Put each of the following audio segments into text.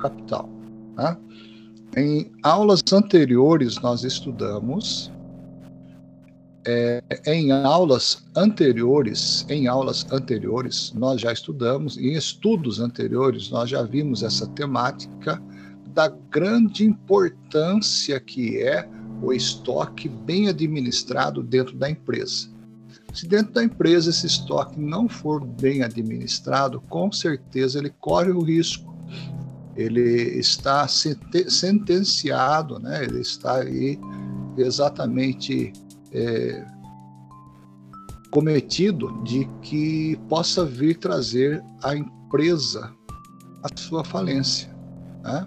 capital. Tá? Em aulas anteriores, nós estudamos é, em aulas anteriores, em aulas anteriores, nós já estudamos, em estudos anteriores, nós já vimos essa temática da grande importância que é o estoque bem administrado dentro da empresa. Se dentro da empresa esse estoque não for bem administrado, com certeza ele corre o risco. Ele está sentenciado, né? ele está aí exatamente é, cometido de que possa vir trazer a empresa a sua falência. Né?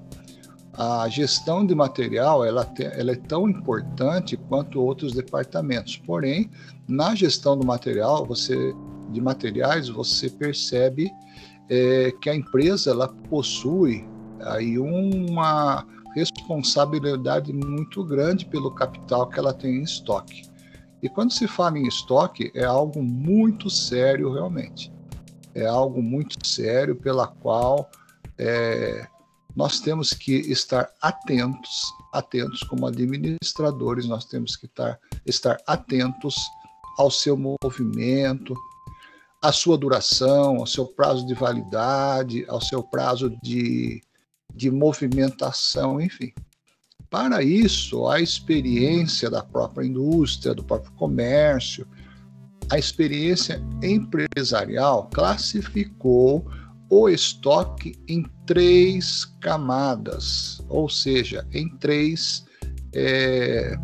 A gestão de material ela, te, ela é tão importante quanto outros departamentos. Porém, na gestão do material, você de materiais, você percebe é, que a empresa ela possui aí uma responsabilidade muito grande pelo capital que ela tem em estoque. E quando se fala em estoque, é algo muito sério realmente. É algo muito sério pela qual é, nós temos que estar atentos, atentos como administradores, nós temos que estar, estar atentos ao seu movimento, à sua duração, ao seu prazo de validade, ao seu prazo de, de movimentação, enfim. Para isso, a experiência da própria indústria, do próprio comércio, a experiência empresarial classificou o estoque em três camadas, ou seja, em três é,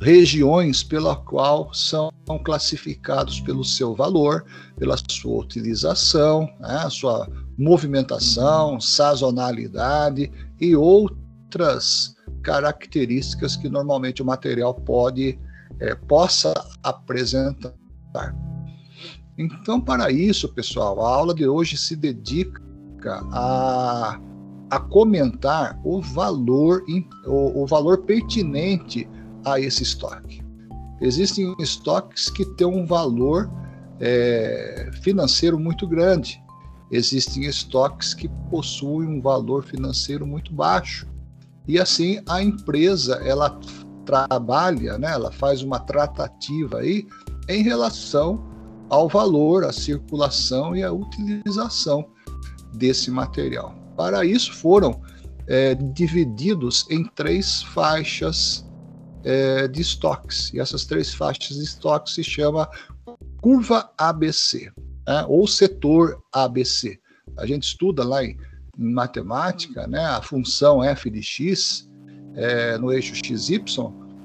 regiões pela qual são classificados pelo seu valor, pela sua utilização, né, sua movimentação, sazonalidade e outras características que normalmente o material pode é, possa apresentar. Então, para isso, pessoal, a aula de hoje se dedica a, a comentar o valor, o, o valor pertinente a esse estoque. Existem estoques que têm um valor é, financeiro muito grande. Existem estoques que possuem um valor financeiro muito baixo. E assim a empresa ela trabalha, né, ela faz uma tratativa aí em relação ao valor, à circulação e à utilização desse material. Para isso foram é, divididos em três faixas é, de estoques. E essas três faixas de estoques se chama curva ABC, né, ou setor ABC. A gente estuda lá em em matemática, né, a função f de x é, no eixo xy,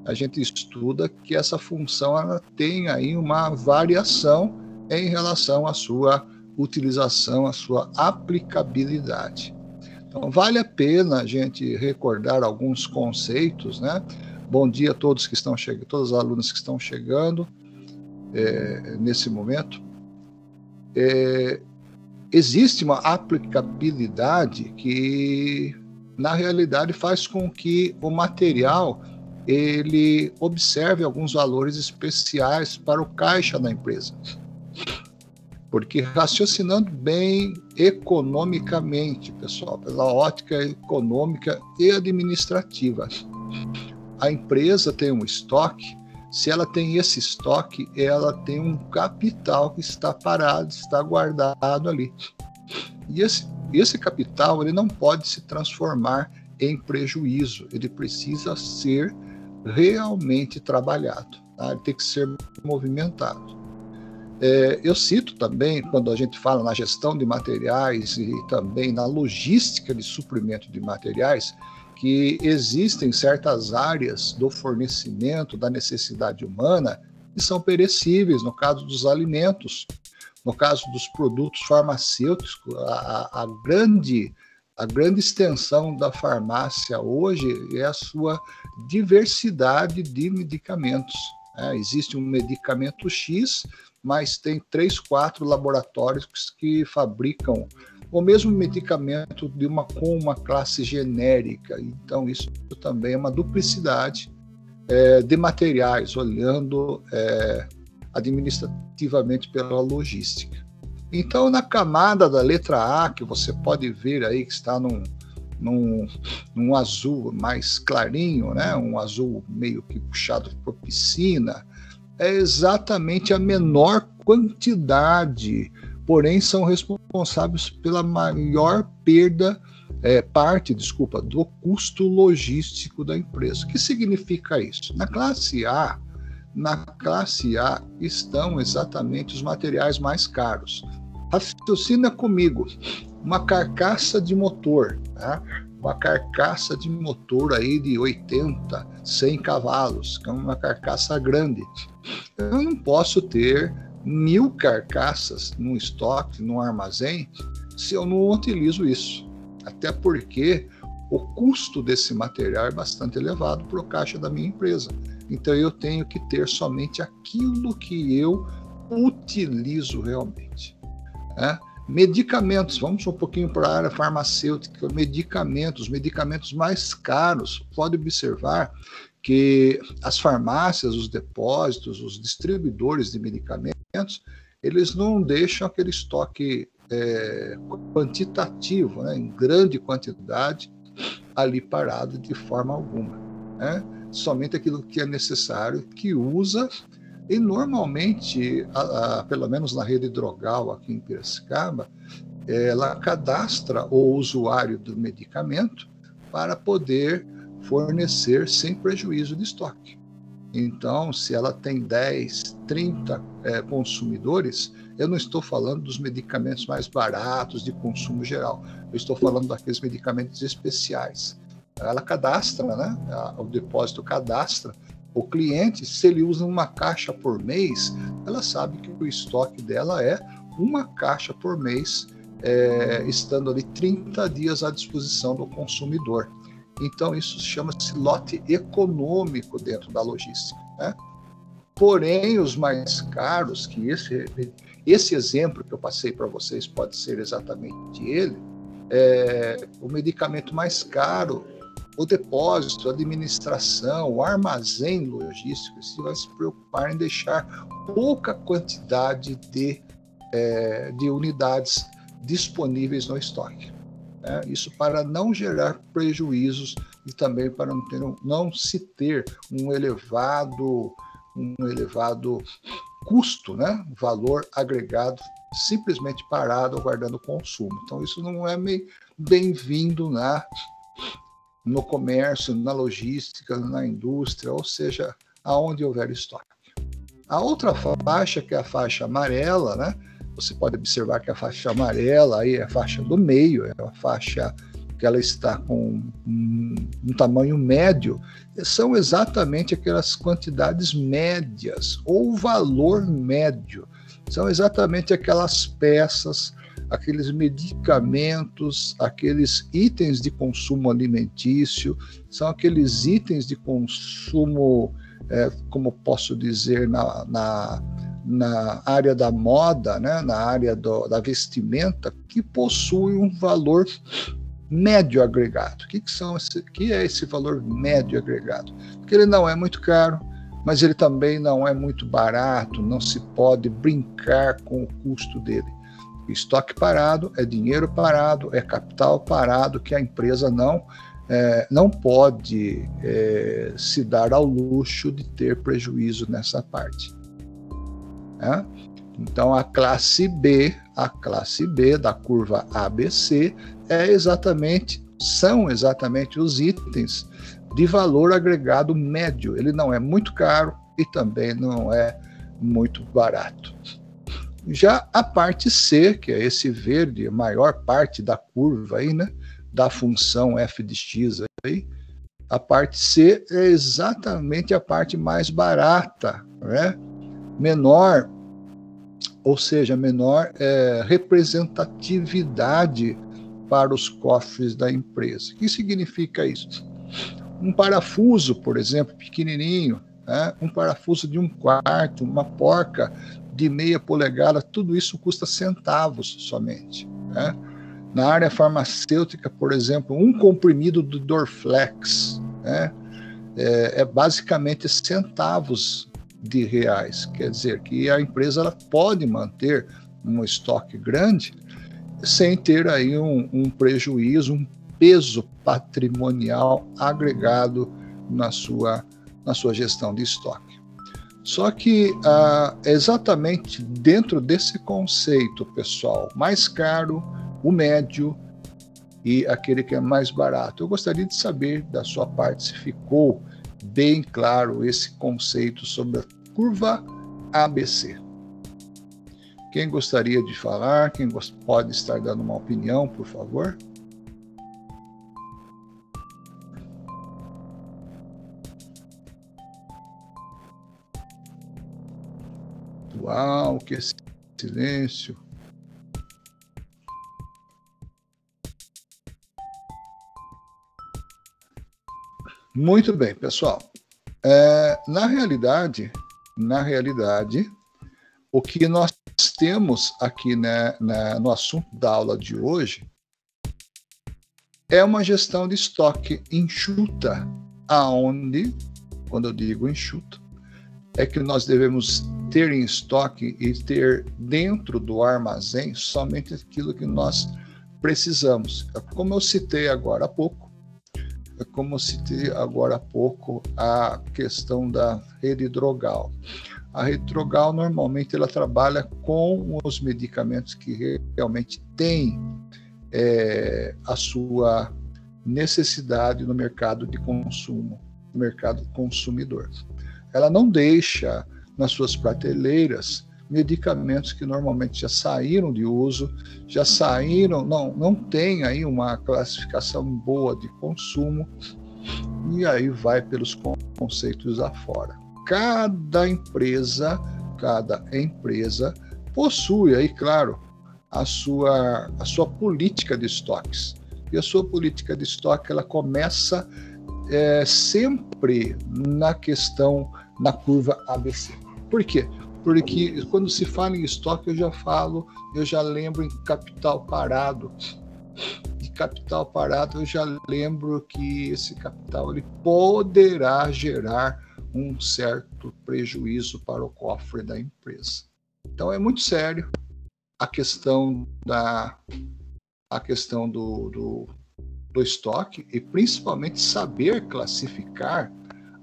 a gente estuda que essa função ela tem aí uma variação em relação à sua utilização, à sua aplicabilidade. Então, vale a pena a gente recordar alguns conceitos, né? Bom dia a todos que estão chegando, todos os alunos que estão chegando é, nesse momento. É, existe uma aplicabilidade que na realidade faz com que o material ele observe alguns valores especiais para o caixa da empresa. Porque raciocinando bem economicamente, pessoal, pela ótica econômica e administrativa, a empresa tem um estoque se ela tem esse estoque, ela tem um capital que está parado, está guardado ali. E esse, esse capital ele não pode se transformar em prejuízo, ele precisa ser realmente trabalhado, tá? ele tem que ser movimentado. É, eu cito também, quando a gente fala na gestão de materiais e também na logística de suprimento de materiais, que existem certas áreas do fornecimento da necessidade humana que são perecíveis, no caso dos alimentos, no caso dos produtos farmacêuticos, a, a, grande a grande extensão da farmácia hoje é a sua diversidade de medicamentos. É, existe um medicamento X, mas tem três, quatro laboratórios que fabricam o mesmo medicamento de uma, com uma classe genérica. Então, isso também é uma duplicidade é, de materiais, olhando é, administrativamente pela logística. Então, na camada da letra A, que você pode ver aí que está num, num, num azul mais clarinho, né? um azul meio que puxado por piscina, é exatamente a menor quantidade, porém são responsáveis pela maior perda, é, parte, desculpa, do custo logístico da empresa. O que significa isso? Na classe A, na classe A estão exatamente os materiais mais caros. Raciocina comigo, uma carcaça de motor, tá? uma carcaça de motor aí de 80, 100 cavalos, que é uma carcaça grande. Eu não posso ter mil carcaças no estoque, no armazém, se eu não utilizo isso. Até porque o custo desse material é bastante elevado para o caixa da minha empresa. Então eu tenho que ter somente aquilo que eu utilizo realmente. Né? Medicamentos, vamos um pouquinho para a área farmacêutica, medicamentos, medicamentos mais caros. Pode observar que as farmácias, os depósitos, os distribuidores de medicamentos, eles não deixam aquele estoque é, quantitativo, né, em grande quantidade, ali parado de forma alguma. Né? Somente aquilo que é necessário, que usa e normalmente, a, a, pelo menos na rede drogal aqui em Piracicaba, ela cadastra o usuário do medicamento para poder fornecer sem prejuízo de estoque. Então, se ela tem 10, 30 é, consumidores, eu não estou falando dos medicamentos mais baratos de consumo geral, eu estou falando daqueles medicamentos especiais. Ela cadastra, né? O depósito cadastra o cliente, se ele usa uma caixa por mês, ela sabe que o estoque dela é uma caixa por mês, é, estando ali 30 dias à disposição do consumidor. Então, isso chama-se lote econômico dentro da logística. Né? Porém, os mais caros, que esse, esse exemplo que eu passei para vocês pode ser exatamente ele, é, o medicamento mais caro o depósito, a administração, o armazém logístico, se vai se preocupar em deixar pouca quantidade de, é, de unidades disponíveis no estoque. Né? Isso para não gerar prejuízos e também para não, ter, não se ter um elevado, um elevado custo, né? valor agregado simplesmente parado aguardando o consumo. Então isso não é bem-vindo na no comércio, na logística, na indústria, ou seja, aonde houver estoque. A outra faixa, que é a faixa amarela, né? Você pode observar que a faixa amarela aí é a faixa do meio, é a faixa que ela está com um, um tamanho médio, são exatamente aquelas quantidades médias ou valor médio. São exatamente aquelas peças aqueles medicamentos, aqueles itens de consumo alimentício, são aqueles itens de consumo, é, como posso dizer, na, na, na, área da moda, né, na área do, da vestimenta, que possuem um valor médio agregado. O que, que, são esse, que é esse valor médio agregado? Porque ele não é muito caro, mas ele também não é muito barato, não se pode brincar com o custo dele. Estoque parado é dinheiro parado, é capital parado que a empresa não, é, não pode é, se dar ao luxo de ter prejuízo nessa parte. Né? Então a classe B, a classe B da curva ABC é exatamente são exatamente os itens de valor agregado médio. Ele não é muito caro e também não é muito barato. Já a parte C, que é esse verde, a maior parte da curva aí, né, da função f de x aí, a parte C é exatamente a parte mais barata, né? Menor, ou seja, menor é, representatividade para os cofres da empresa. O que significa isso? Um parafuso, por exemplo, pequenininho, né? um parafuso de um quarto, uma porca de meia polegada, tudo isso custa centavos somente. Né? Na área farmacêutica, por exemplo, um comprimido do Dorflex né? é, é, basicamente centavos de reais. Quer dizer que a empresa ela pode manter um estoque grande, sem ter aí um, um prejuízo, um peso patrimonial agregado na sua, na sua gestão de estoque. Só que ah, exatamente dentro desse conceito, pessoal, mais caro, o médio e aquele que é mais barato. Eu gostaria de saber da sua parte se ficou bem claro esse conceito sobre a curva ABC. Quem gostaria de falar? Quem pode estar dando uma opinião, por favor? Uau, que silêncio. Muito bem, pessoal. É, na realidade, na realidade, o que nós temos aqui né, né, no assunto da aula de hoje é uma gestão de estoque enxuta, aonde, quando eu digo enxuto, é que nós devemos ter em estoque e ter dentro do armazém somente aquilo que nós precisamos. Como eu citei agora há pouco, como eu citei agora há pouco, a questão da rede drogal. A rede drogal normalmente ela trabalha com os medicamentos que realmente têm é, a sua necessidade no mercado de consumo, no mercado consumidor. Ela não deixa nas suas prateleiras medicamentos que normalmente já saíram de uso, já saíram, não, não tem aí uma classificação boa de consumo, e aí vai pelos conceitos afora. Cada empresa, cada empresa possui aí, claro, a sua, a sua política de estoques. E a sua política de estoque ela começa é, sempre na questão, na curva ABC. Por quê? Porque quando se fala em estoque, eu já falo, eu já lembro em capital parado. De capital parado, eu já lembro que esse capital ele poderá gerar um certo prejuízo para o cofre da empresa. Então é muito sério a questão da a questão do, do, do estoque e principalmente saber classificar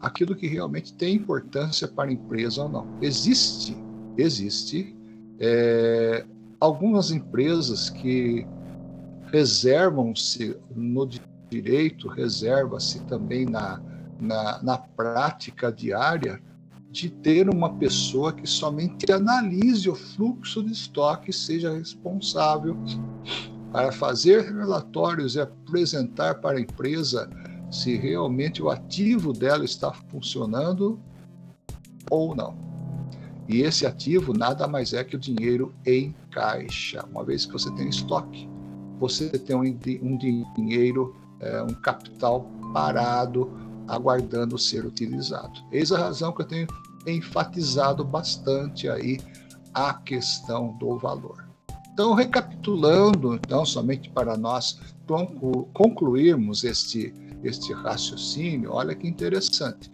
aquilo que realmente tem importância para a empresa ou não. Existe, existe é, algumas empresas que reservam-se no direito, reserva-se também na, na, na prática diária de ter uma pessoa que somente analise o fluxo de estoque e seja responsável para fazer relatórios e apresentar para a empresa se realmente o ativo dela está funcionando ou não. E esse ativo nada mais é que o dinheiro em caixa. Uma vez que você tem estoque, você tem um, um dinheiro, é, um capital parado, aguardando ser utilizado. Eis a razão que eu tenho enfatizado bastante aí a questão do valor. Então, recapitulando, então, somente para nós concluirmos este este raciocínio, olha que interessante.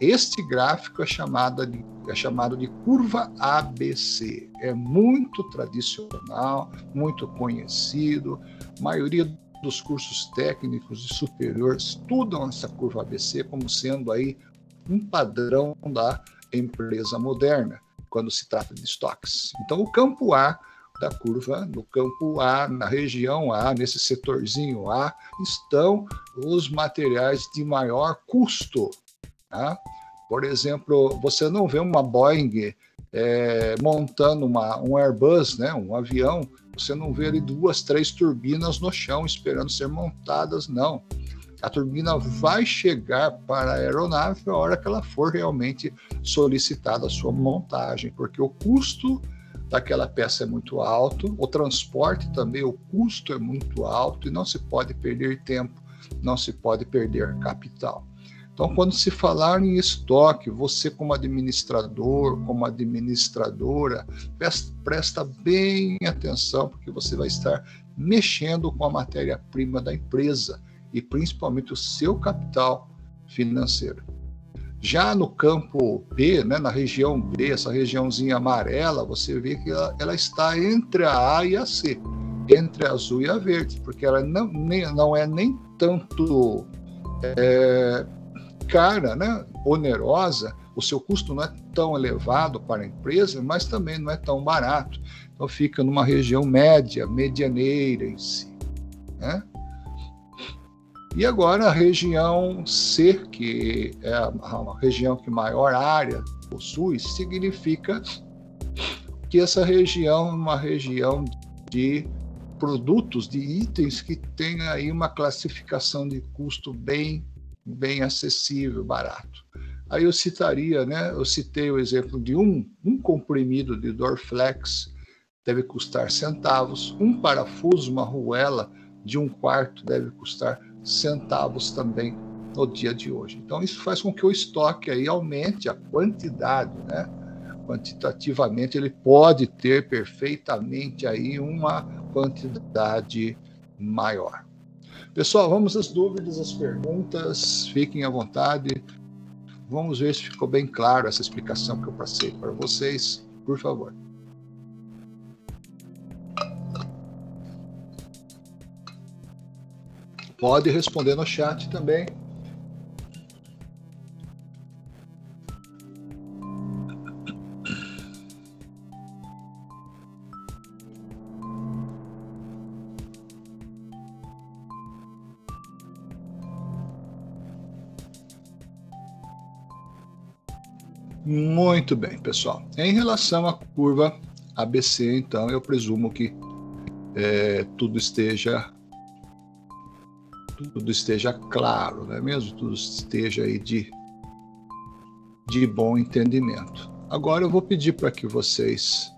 Este gráfico é, chamado de, é chamado de curva ABC. É muito tradicional, muito conhecido. A maioria dos cursos técnicos e superiores estudam essa curva ABC como sendo aí um padrão da empresa moderna quando se trata de estoques. Então, o campo A da curva, no campo A, na região A, nesse setorzinho A, estão os materiais de maior custo. Tá? Por exemplo, você não vê uma Boeing é, montando uma, um Airbus, né, um avião, você não vê ali duas, três turbinas no chão esperando ser montadas, não. A turbina vai chegar para a aeronave a hora que ela for realmente solicitada a sua montagem, porque o custo daquela peça é muito alto, o transporte também, o custo é muito alto e não se pode perder tempo, não se pode perder capital. Então, quando se falar em estoque, você como administrador, como administradora, presta bem atenção, porque você vai estar mexendo com a matéria-prima da empresa e principalmente o seu capital financeiro. Já no campo B, né, na região B, essa regiãozinha amarela, você vê que ela, ela está entre a A e a C, entre a azul e a verde, porque ela não, nem, não é nem tanto é, cara, né, onerosa, o seu custo não é tão elevado para a empresa, mas também não é tão barato. Então fica numa região média, medianeira em si. Né? E agora a região C, que é a, região que maior área possui, significa que essa região é uma região de produtos, de itens que tem aí uma classificação de custo bem, bem acessível, barato. Aí eu citaria, né? Eu citei o exemplo de um, um comprimido de Dorflex deve custar centavos, um parafuso, uma ruela de um quarto deve custar centavos também no dia de hoje. Então isso faz com que o estoque aí aumente a quantidade, né? Quantitativamente ele pode ter perfeitamente aí uma quantidade maior. Pessoal, vamos às dúvidas, às perguntas, fiquem à vontade. Vamos ver se ficou bem claro essa explicação que eu passei para vocês, por favor. Pode responder no chat também. Muito bem, pessoal. Em relação à curva ABC, então, eu presumo que é, tudo esteja tudo esteja claro, não é mesmo? Tudo esteja aí de, de bom entendimento. Agora eu vou pedir para que vocês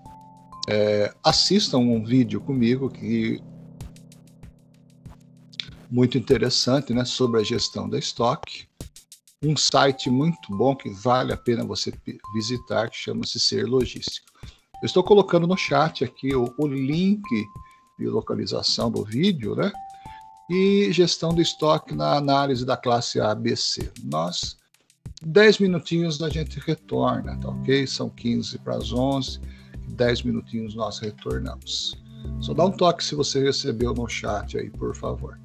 é, assistam um vídeo comigo que muito interessante, né, sobre a gestão da estoque. Um site muito bom que vale a pena você visitar, que chama-se Ser Logístico. Eu estou colocando no chat aqui o, o link de localização do vídeo, né? E gestão do estoque na análise da classe ABC. Nós, 10 minutinhos a gente retorna, tá ok? São 15 para as 11, 10 minutinhos nós retornamos. Só dá um toque se você recebeu no chat aí, por favor.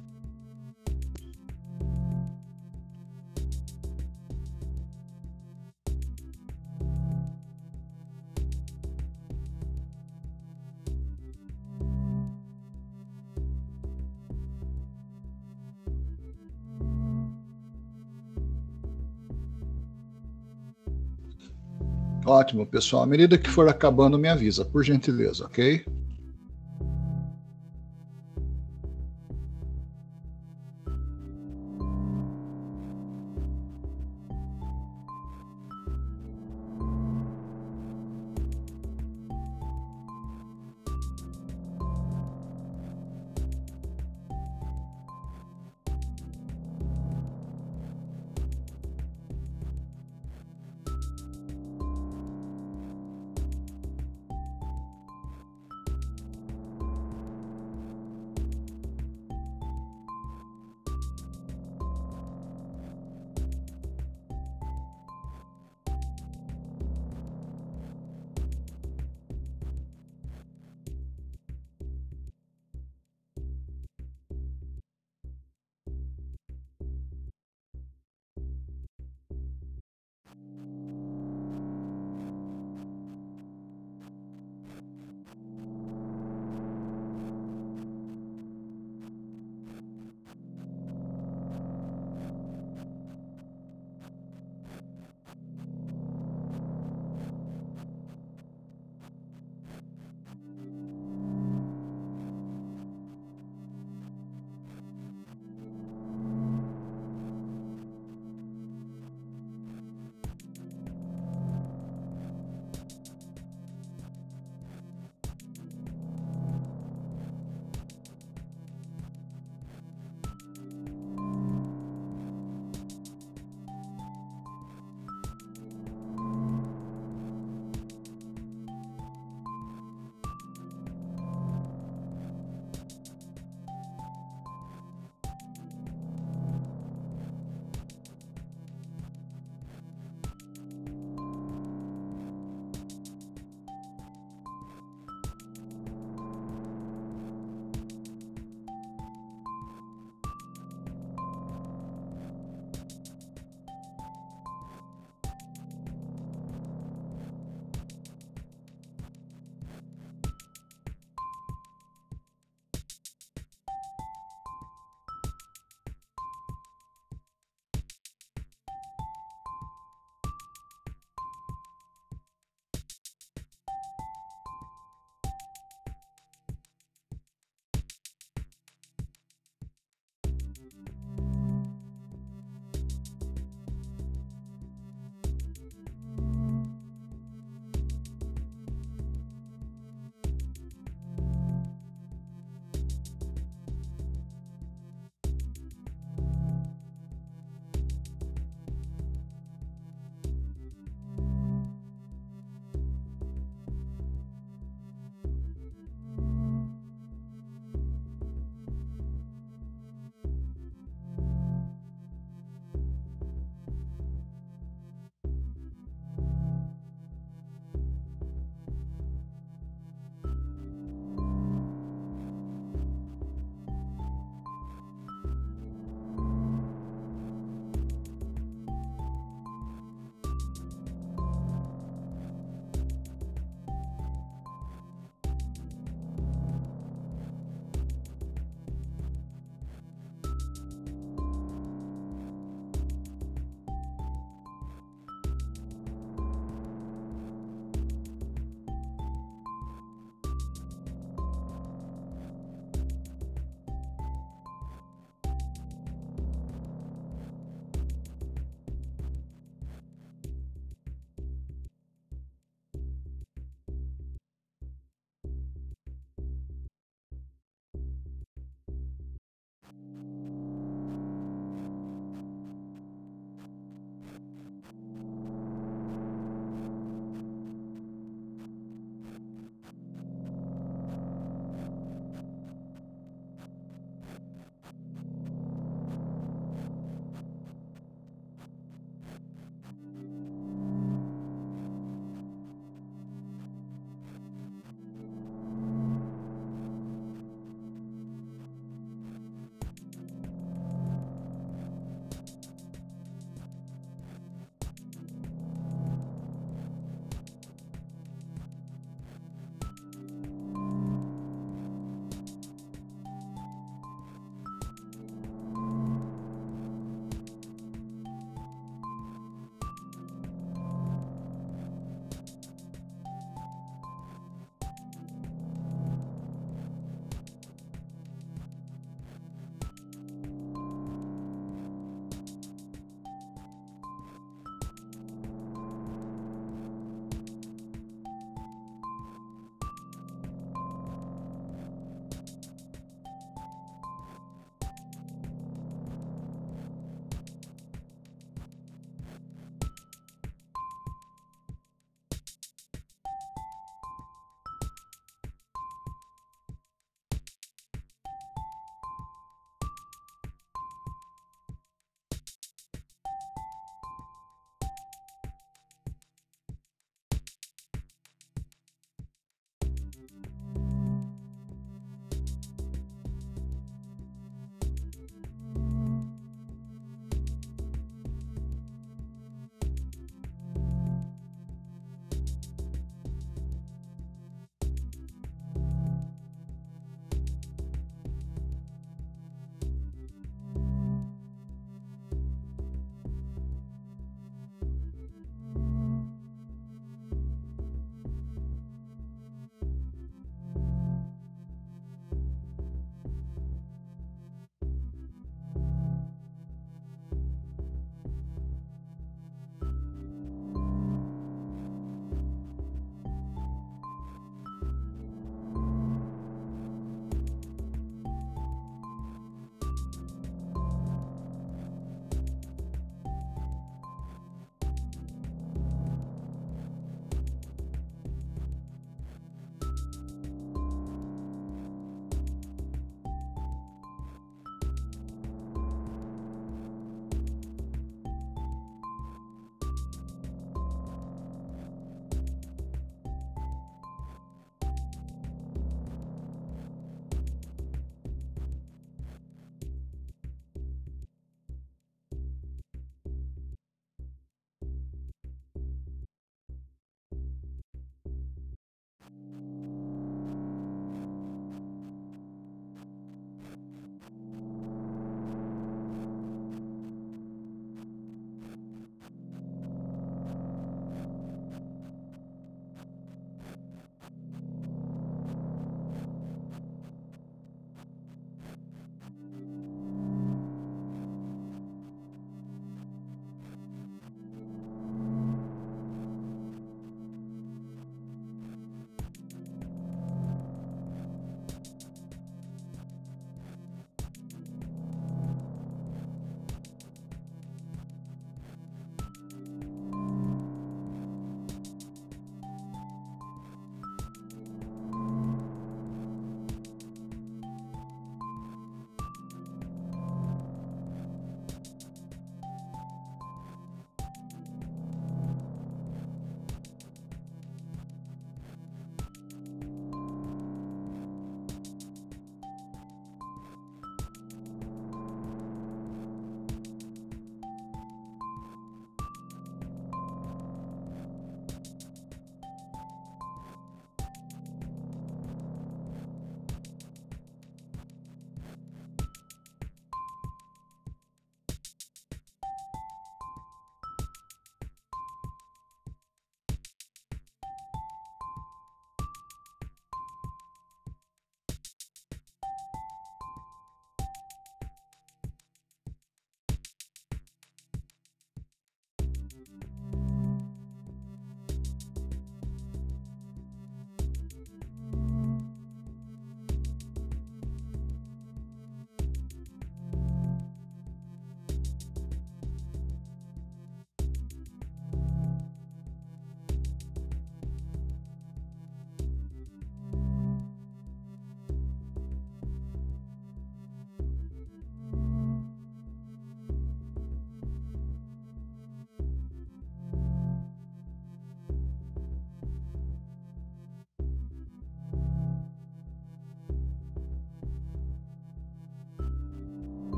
Ótimo, pessoal. À medida que for acabando, me avisa, por gentileza, ok?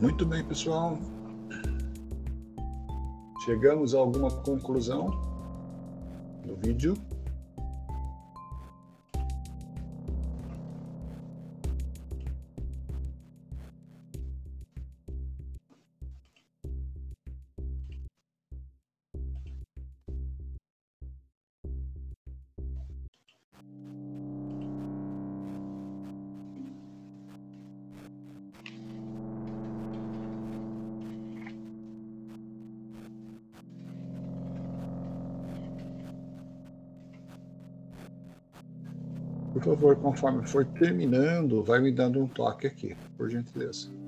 Muito bem, pessoal. Chegamos a alguma conclusão do vídeo? Por favor, conforme for terminando, vai me dando um toque aqui, por gentileza.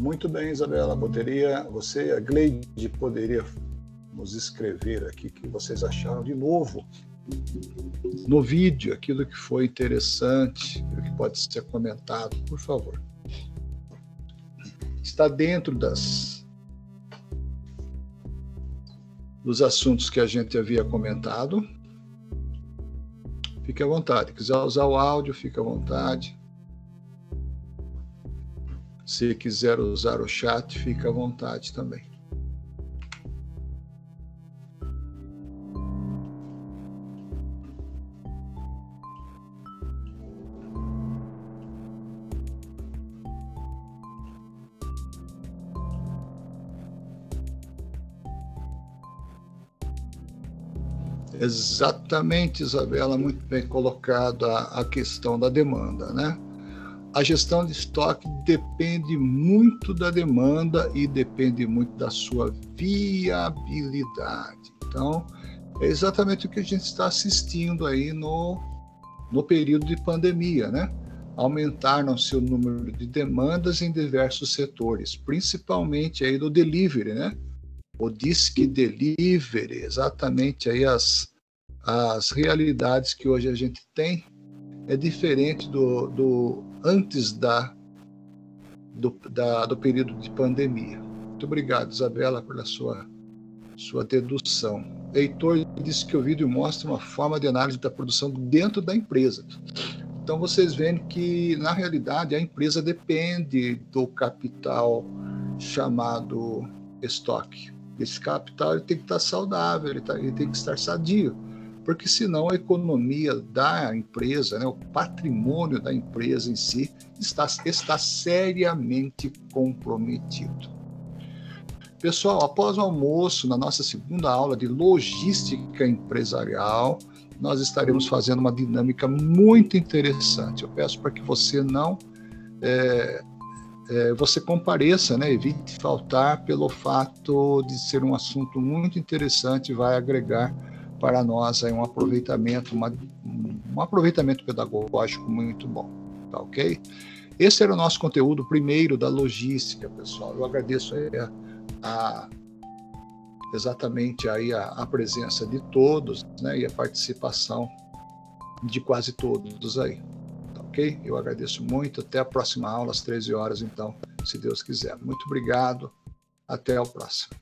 Muito bem, Isabela. Poderia, você, a Gleide, poderia nos escrever aqui o que vocês acharam de novo no vídeo, aquilo que foi interessante, aquilo que pode ser comentado, por favor. Está dentro das dos assuntos que a gente havia comentado. Fique à vontade. Quiser usar o áudio, fique à vontade. Se quiser usar o chat, fica à vontade também. Exatamente, Isabela, muito bem colocado a, a questão da demanda, né? A gestão de estoque depende muito da demanda e depende muito da sua viabilidade. Então, é exatamente o que a gente está assistindo aí no, no período de pandemia, né? Aumentaram-se o número de demandas em diversos setores, principalmente aí do delivery, né? O disque delivery, exatamente aí as, as realidades que hoje a gente tem é diferente do, do antes da do, da, do período de pandemia. Muito obrigado, Isabela, pela sua, sua dedução. Heitor disse que o vídeo mostra uma forma de análise da produção dentro da empresa. Então vocês veem que, na realidade, a empresa depende do capital chamado estoque. Esse capital ele tem que estar saudável, ele, tá, ele tem que estar sadio porque senão a economia da empresa, né, o patrimônio da empresa em si, está, está seriamente comprometido. Pessoal, após o almoço, na nossa segunda aula de logística empresarial, nós estaremos fazendo uma dinâmica muito interessante. Eu peço para que você não é, é, você compareça, né? evite faltar pelo fato de ser um assunto muito interessante, vai agregar para nós aí um aproveitamento, uma, um aproveitamento pedagógico muito bom, tá ok? Esse era o nosso conteúdo primeiro da logística, pessoal. Eu agradeço a, a exatamente aí a, a, presença de todos, né, e a participação de quase todos aí, tá ok? Eu agradeço muito. Até a próxima aula às 13 horas, então, se Deus quiser. Muito obrigado. Até o próximo.